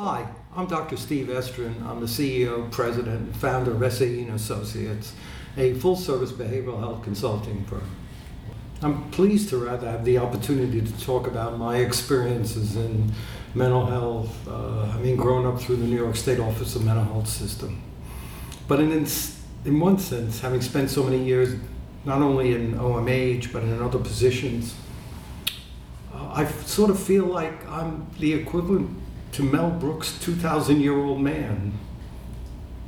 Hi, I'm Dr. Steve Estrine. I'm the CEO, president, and founder of SAE Associates, a full-service behavioral health consulting firm. I'm pleased to rather have the opportunity to talk about my experiences in mental health, uh, mean, growing up through the New York State Office of Mental Health System. But in, in one sense, having spent so many years not only in OMH but in other positions, uh, I sort of feel like I'm the equivalent to Mel Brooks' 2,000 year old man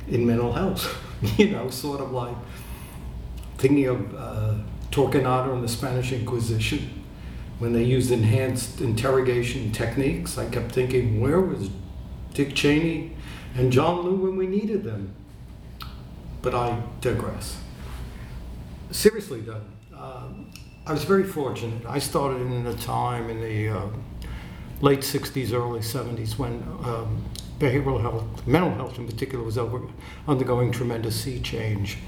in mental health. you know, sort of like thinking of uh, Torquemada and the Spanish Inquisition when they used enhanced interrogation techniques. I kept thinking, where was Dick Cheney and John Yoo when we needed them? But I digress. Seriously, though, uh, I was very fortunate. I started in a time in the uh, late 60s, early 70s when um, behavioral health, mental health in particular, was over, undergoing tremendous sea change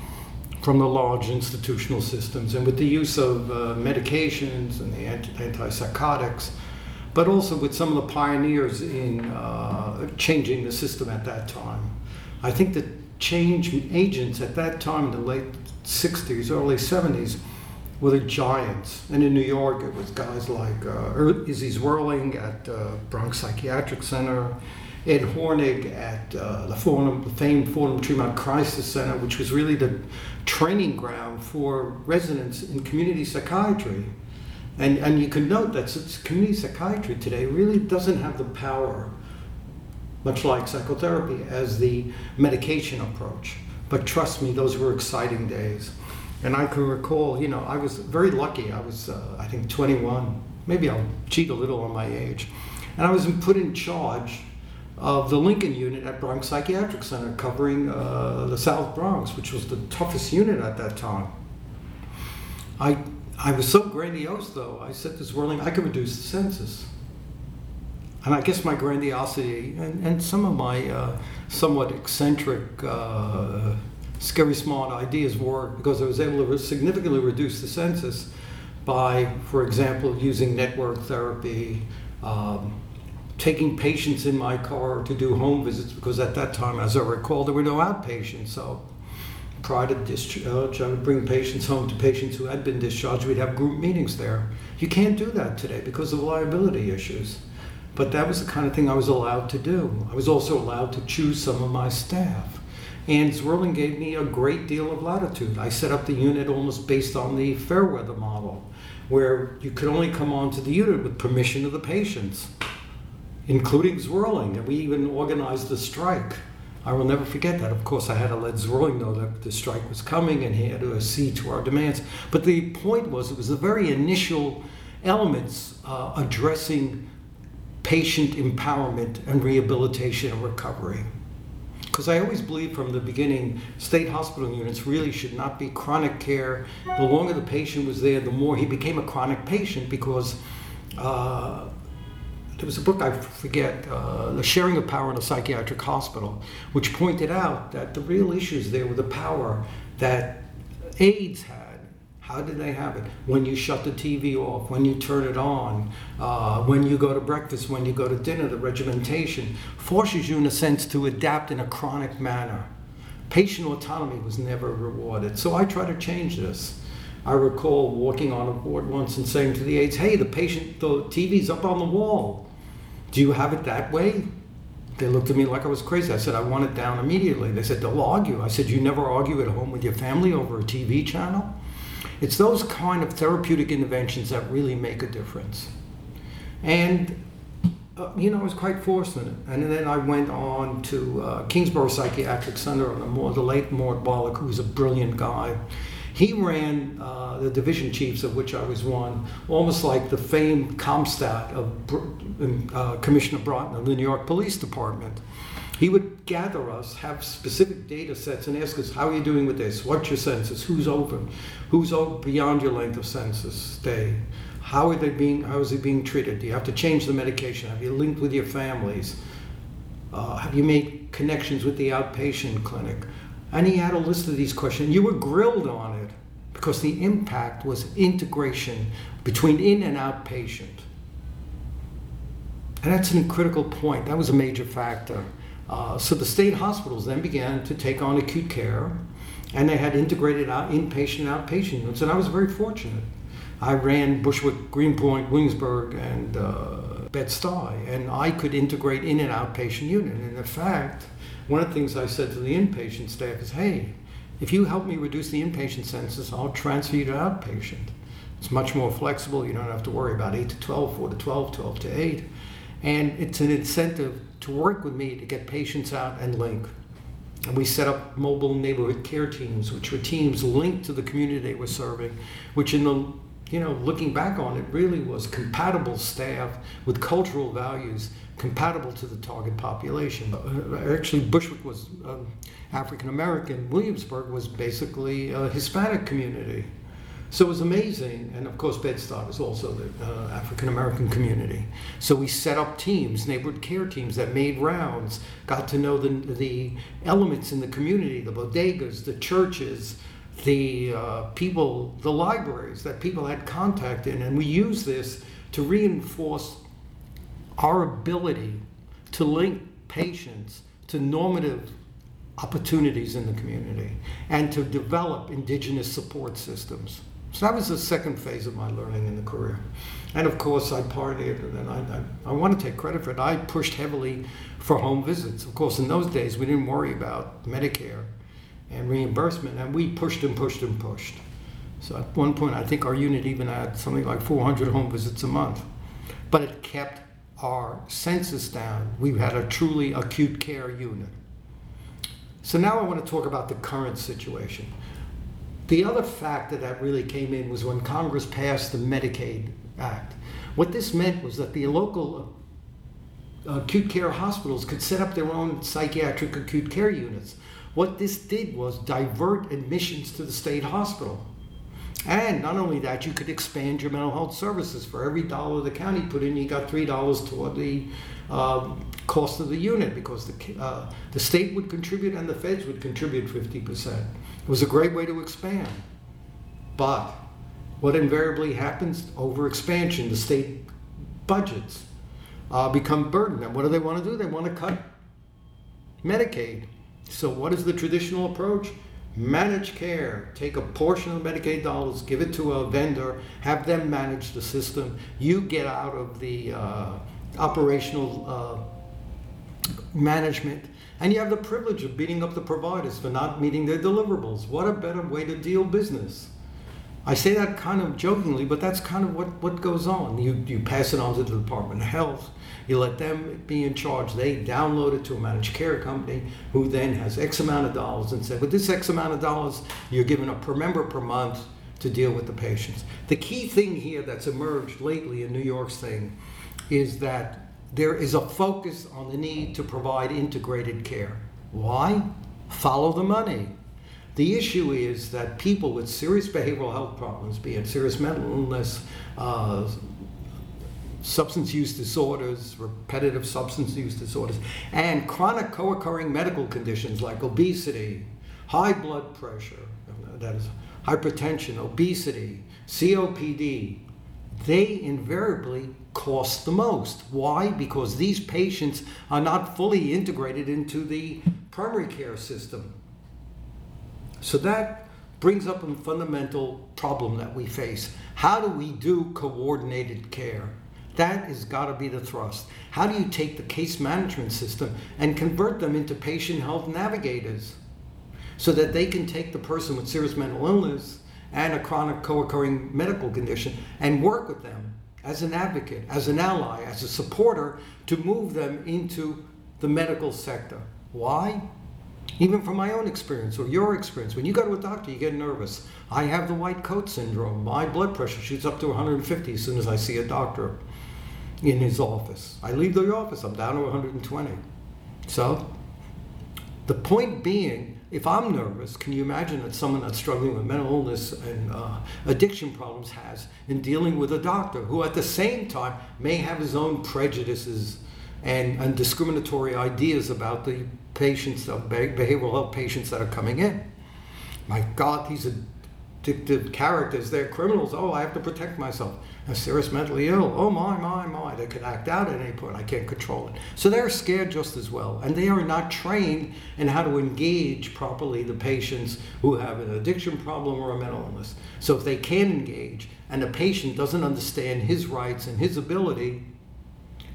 from the large institutional systems and with the use of uh, medications and the antipsychotics, but also with some of the pioneers in uh, changing the system at that time. I think that change agents at that time in the late 60s, early 70s, were the giants. And in New York, it was guys like uh, Izzy Zwerling at uh, Bronx Psychiatric Center, Ed Hornig at uh, the, Fordham, famed Fordham Tremont Crisis Center, which was really the training ground for residents in community psychiatry. And, and you can note that community psychiatry today really doesn't have the power, much like psychotherapy, as the medication approach. But trust me, those were exciting days. And I can recall, you know, I was very lucky. I was, uh, I think, 21. Maybe I'll cheat a little on my age. And I was put in charge of the Lincoln unit at Bronx Psychiatric Center, covering uh, the South Bronx, which was the toughest unit at that time. I, I was so grandiose, though. I said to Zwerling, I could reduce the census. And I guess my grandiosity and, and some of my uh, somewhat eccentric uh, scary smart ideas were because I was able to significantly reduce the census by, for example, using network therapy, um, taking patients in my car to do home visits because at that time, as I recall, there were no outpatients. So prior to discharge, I would bring patients home to patients who had been discharged. We'd have group meetings there. You can't do that today because of liability issues. But that was the kind of thing I was allowed to do. I was also allowed to choose some of my staff. And Zwerling gave me a great deal of latitude. I set up the unit almost based on the Fairweather model, where you could only come onto the unit with permission of the patients, including Zwerling. And we even organized the strike. I will never forget that. Of course, I had to let Zwerling know that the strike was coming and he had to accede to our demands. But the point was, it was the very initial elements uh, addressing patient empowerment and rehabilitation and recovery. Because I always believe from the beginning, state hospital units really should not be chronic care. The longer the patient was there, the more he became a chronic patient because uh, there was a book, I forget, uh, The Sharing of Power in a Psychiatric Hospital, which pointed out that the real issues there were the power that aides had how did they have it? When you shut the TV off, when you turn it on, uh, when you go to breakfast, when you go to dinner, the regimentation forces you, in a sense, to adapt in a chronic manner. Patient autonomy was never rewarded. So I try to change this. I recall walking on a board once and saying to the aides, hey, the patient, the TV's up on the wall. Do you have it that way? They looked at me like I was crazy. I said, I want it down immediately. They said, they'll argue. I said, you never argue at home with your family over a TV channel? It's those kind of therapeutic interventions that really make a difference. And uh, you know, I was quite fortunate. And then I went on to uh, Kingsboro Psychiatric Center under the late Mort Bollock, who was a brilliant guy. He ran uh, the division chiefs, of which I was one, almost like the famed CompStat of uh, Commissioner Bratton of the New York Police Department. He would gather us, have specific data sets, and ask us, How are you doing with this? What's your census? Who's open? Who's beyond your length of census stay? How are they being? How is it being treated? Do you have to change the medication? Have you linked with your families? Uh, have you made connections with the outpatient clinic? And he had a list of these questions. You were grilled on it because the impact was integration between in and outpatient. And that's a critical point. That was a major factor. Uh, so the state hospitals then began to take on acute care, and they had integrated out inpatient and outpatient units. And I was very fortunate. I ran Bushwick, Greenpoint, Williamsburg, and uh, Bed-Stuy, and I could integrate in an outpatient unit. And in fact, one of the things I said to the inpatient staff is, hey, if you help me reduce the inpatient census, I'll transfer you to outpatient. It's much more flexible. You don't have to worry about 8 to 12, 4 to 12, 12 to 8. And it's an incentive to work with me to get patients out and link. And we set up mobile neighborhood care teams, which were teams linked to the community they were serving, which in the you know, looking back on it, really was compatible staff with cultural values compatible to the target population. Uh, actually, Bushwick was um, African American. Williamsburg was basically a Hispanic community. So it was amazing. And of course, Bed-Stuy was also the uh, African American community. So we set up teams, neighborhood care teams that made rounds, got to know the, the elements in the community, the bodegas, the churches, the uh, people, the libraries that people had contact in. And we use this to reinforce our ability to link patients to normative opportunities in the community and to develop indigenous support systems. So that was the second phase of my learning in the career. And of course, I partied, and I, I, I want to take credit for it. I pushed heavily for home visits. Of course, in those days, we didn't worry about Medicare and reimbursement, and we pushed and pushed and pushed. So at one point, I think our unit even had something like 400 home visits a month. But it kept our census down. We had a truly acute care unit. So now I want to talk about the current situation. The other factor that really came in was when Congress passed the Medicaid Act. What this meant was that the local uh, acute care hospitals could set up their own psychiatric acute care units. What this did was divert admissions to the state hospital. And not only that, you could expand your mental health services. For every dollar the county put in, you got three dollars toward the um, cost of the unit because the, uh, the state would contribute and the feds would contribute 50%. It was a great way to expand. But what invariably happens over expansion, the state budgets uh, become burdened. And what do they want to do? They want to cut Medicaid. So, what is the traditional approach? Manage care. Take a portion of Medicaid dollars, give it to a vendor, have them manage the system. You get out of the uh, operational uh, management, and you have the privilege of beating up the providers for not meeting their deliverables. What a better way to deal business. I say that kind of jokingly, but that's kind of what, what goes on. You, you pass it on to the Department of Health. You let them be in charge. They download it to a managed care company who then has X amount of dollars and say, with this X amount of dollars, you're given a per member per month to deal with the patients. The key thing here that's emerged lately in New York's thing is that there is a focus on the need to provide integrated care. Why? Follow the money. The issue is that people with serious behavioral health problems, be it serious mental illness, uh, substance use disorders, repetitive substance use disorders, and chronic co occurring medical conditions like obesity, high blood pressure, that is hypertension, obesity, COPD, they invariably cost the most. Why? Because these patients are not fully integrated into the primary care system. So that brings up a fundamental problem that we face. How do we do coordinated care? That has got to be the thrust. How do you take the case management system and convert them into patient health navigators so that they can take the person with serious mental illness and a chronic co occurring medical condition and work with them as an advocate, as an ally, as a supporter to move them into the medical sector? Why? Even from my own experience or your experience, when you go to a doctor, you get nervous. I have the white coat syndrome. My blood pressure shoots up to 150 as soon as I see a doctor in his office. I leave the office, I'm down to 120. So, the point being, if I'm nervous, can you imagine that someone that's struggling with mental illness and uh, addiction problems has in dealing with a doctor who at the same time may have his own prejudices and, and discriminatory ideas about the patients, of behavioral health patients that are coming in? My God, these are addictive characters. They're criminals. Oh, I have to protect myself. I'm serious mentally ill. Oh, my, my, my. They could act out at any point. I can't control it. So they're scared just as well. And they are not trained in how to engage properly the patients who have an addiction problem or a mental illness. So if they can engage and the patient doesn't understand his rights and his ability,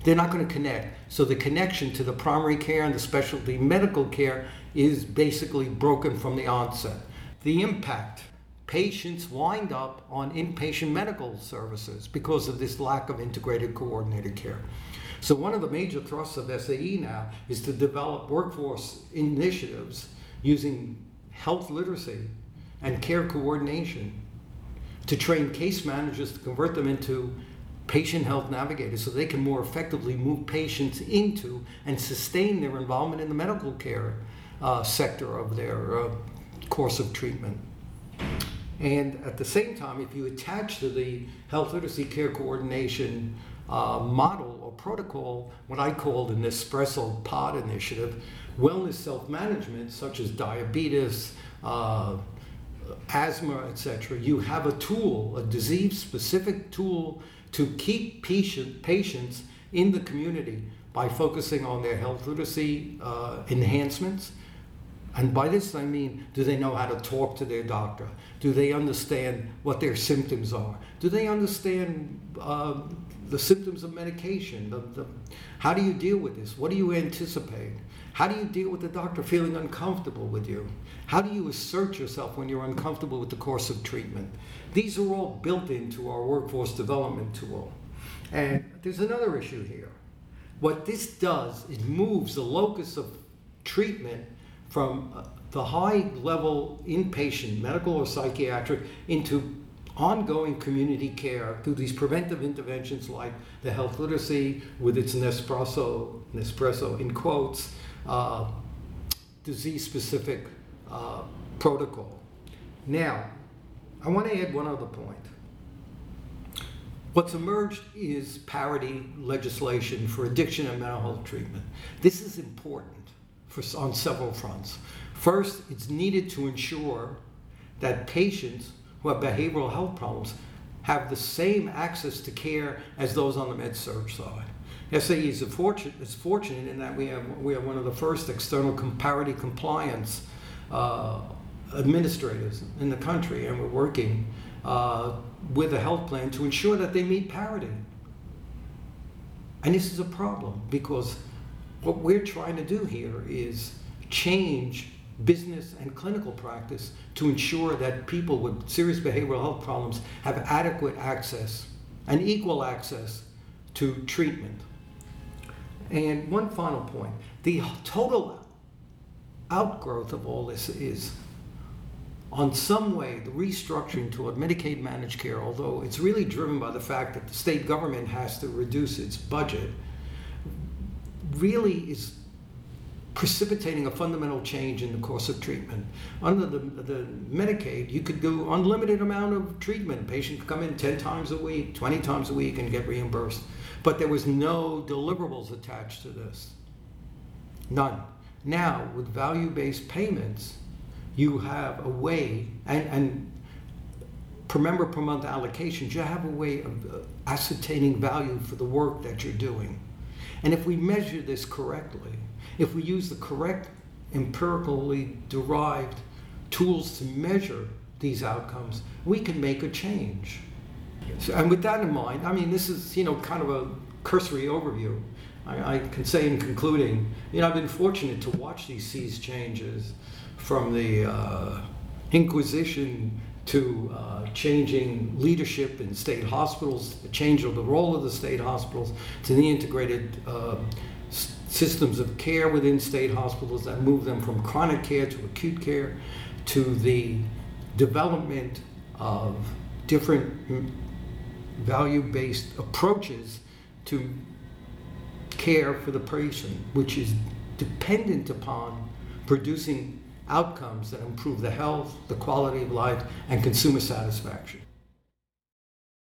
they're not going to connect. So the connection to the primary care and the specialty medical care is basically broken from the onset. The impact patients wind up on inpatient medical services because of this lack of integrated coordinated care. So, one of the major thrusts of SAE now is to develop workforce initiatives using health literacy and care coordination to train case managers to convert them into patient health navigators so they can more effectively move patients into and sustain their involvement in the medical care uh, sector of their uh, course of treatment. And at the same time, if you attach to the health literacy care coordination uh, model or protocol, what I called an espresso pod initiative, wellness self management, such as diabetes, uh, asthma, etc., you have a tool, a disease specific tool to keep patient, patients in the community by focusing on their health literacy uh, enhancements and by this I mean, do they know how to talk to their doctor? Do they understand what their symptoms are? Do they understand uh, the symptoms of medication? The, the, how do you deal with this? What do you anticipate? How do you deal with the doctor feeling uncomfortable with you? How do you assert yourself when you're uncomfortable with the course of treatment? These are all built into our workforce development tool. And there's another issue here. What this does, it moves the locus of treatment from uh, the high level inpatient, medical or psychiatric, into ongoing community care through these preventive interventions like the health literacy with its Nespresso, Nespresso in quotes, uh, disease specific uh, protocol. Now, I want to add one other point. What's emerged is parity legislation for addiction and mental health treatment. This is important for, on several fronts. First, it's needed to ensure that patients who have behavioral health problems have the same access to care as those on the med-surg side. SAE is fortunate, is fortunate in that we have, we have one of the first external parity compliance uh, administrators in the country, and we're working uh, with a health plan to ensure that they meet parity. And this is a problem because what we're trying to do here is change business and clinical practice to ensure that people with serious behavioral health problems have adequate access and equal access to treatment. And one final point the total outgrowth of all this is on some way the restructuring toward Medicaid managed care, although it's really driven by the fact that the state government has to reduce its budget really is precipitating a fundamental change in the course of treatment. Under the, the Medicaid, you could do unlimited amount of treatment. Patient could come in 10 times a week, 20 times a week and get reimbursed. But there was no deliverables attached to this. None. Now, with value-based payments, you have a way, and, and per member per month allocations, you have a way of uh, ascertaining value for the work that you're doing. And if we measure this correctly, if we use the correct empirically derived tools to measure these outcomes, we can make a change. So, and with that in mind, I mean, this is, you know, kind of a cursory overview. I, I can say in concluding, you know, I've been fortunate to watch these seas changes from the uh, Inquisition to uh, changing leadership in state hospitals, the change of the role of the state hospitals, to the integrated uh, s- systems of care within state hospitals that move them from chronic care to acute care, to the development of different value based approaches to care for the patient, which is dependent upon producing outcomes that improve the health, the quality of life, and consumer satisfaction.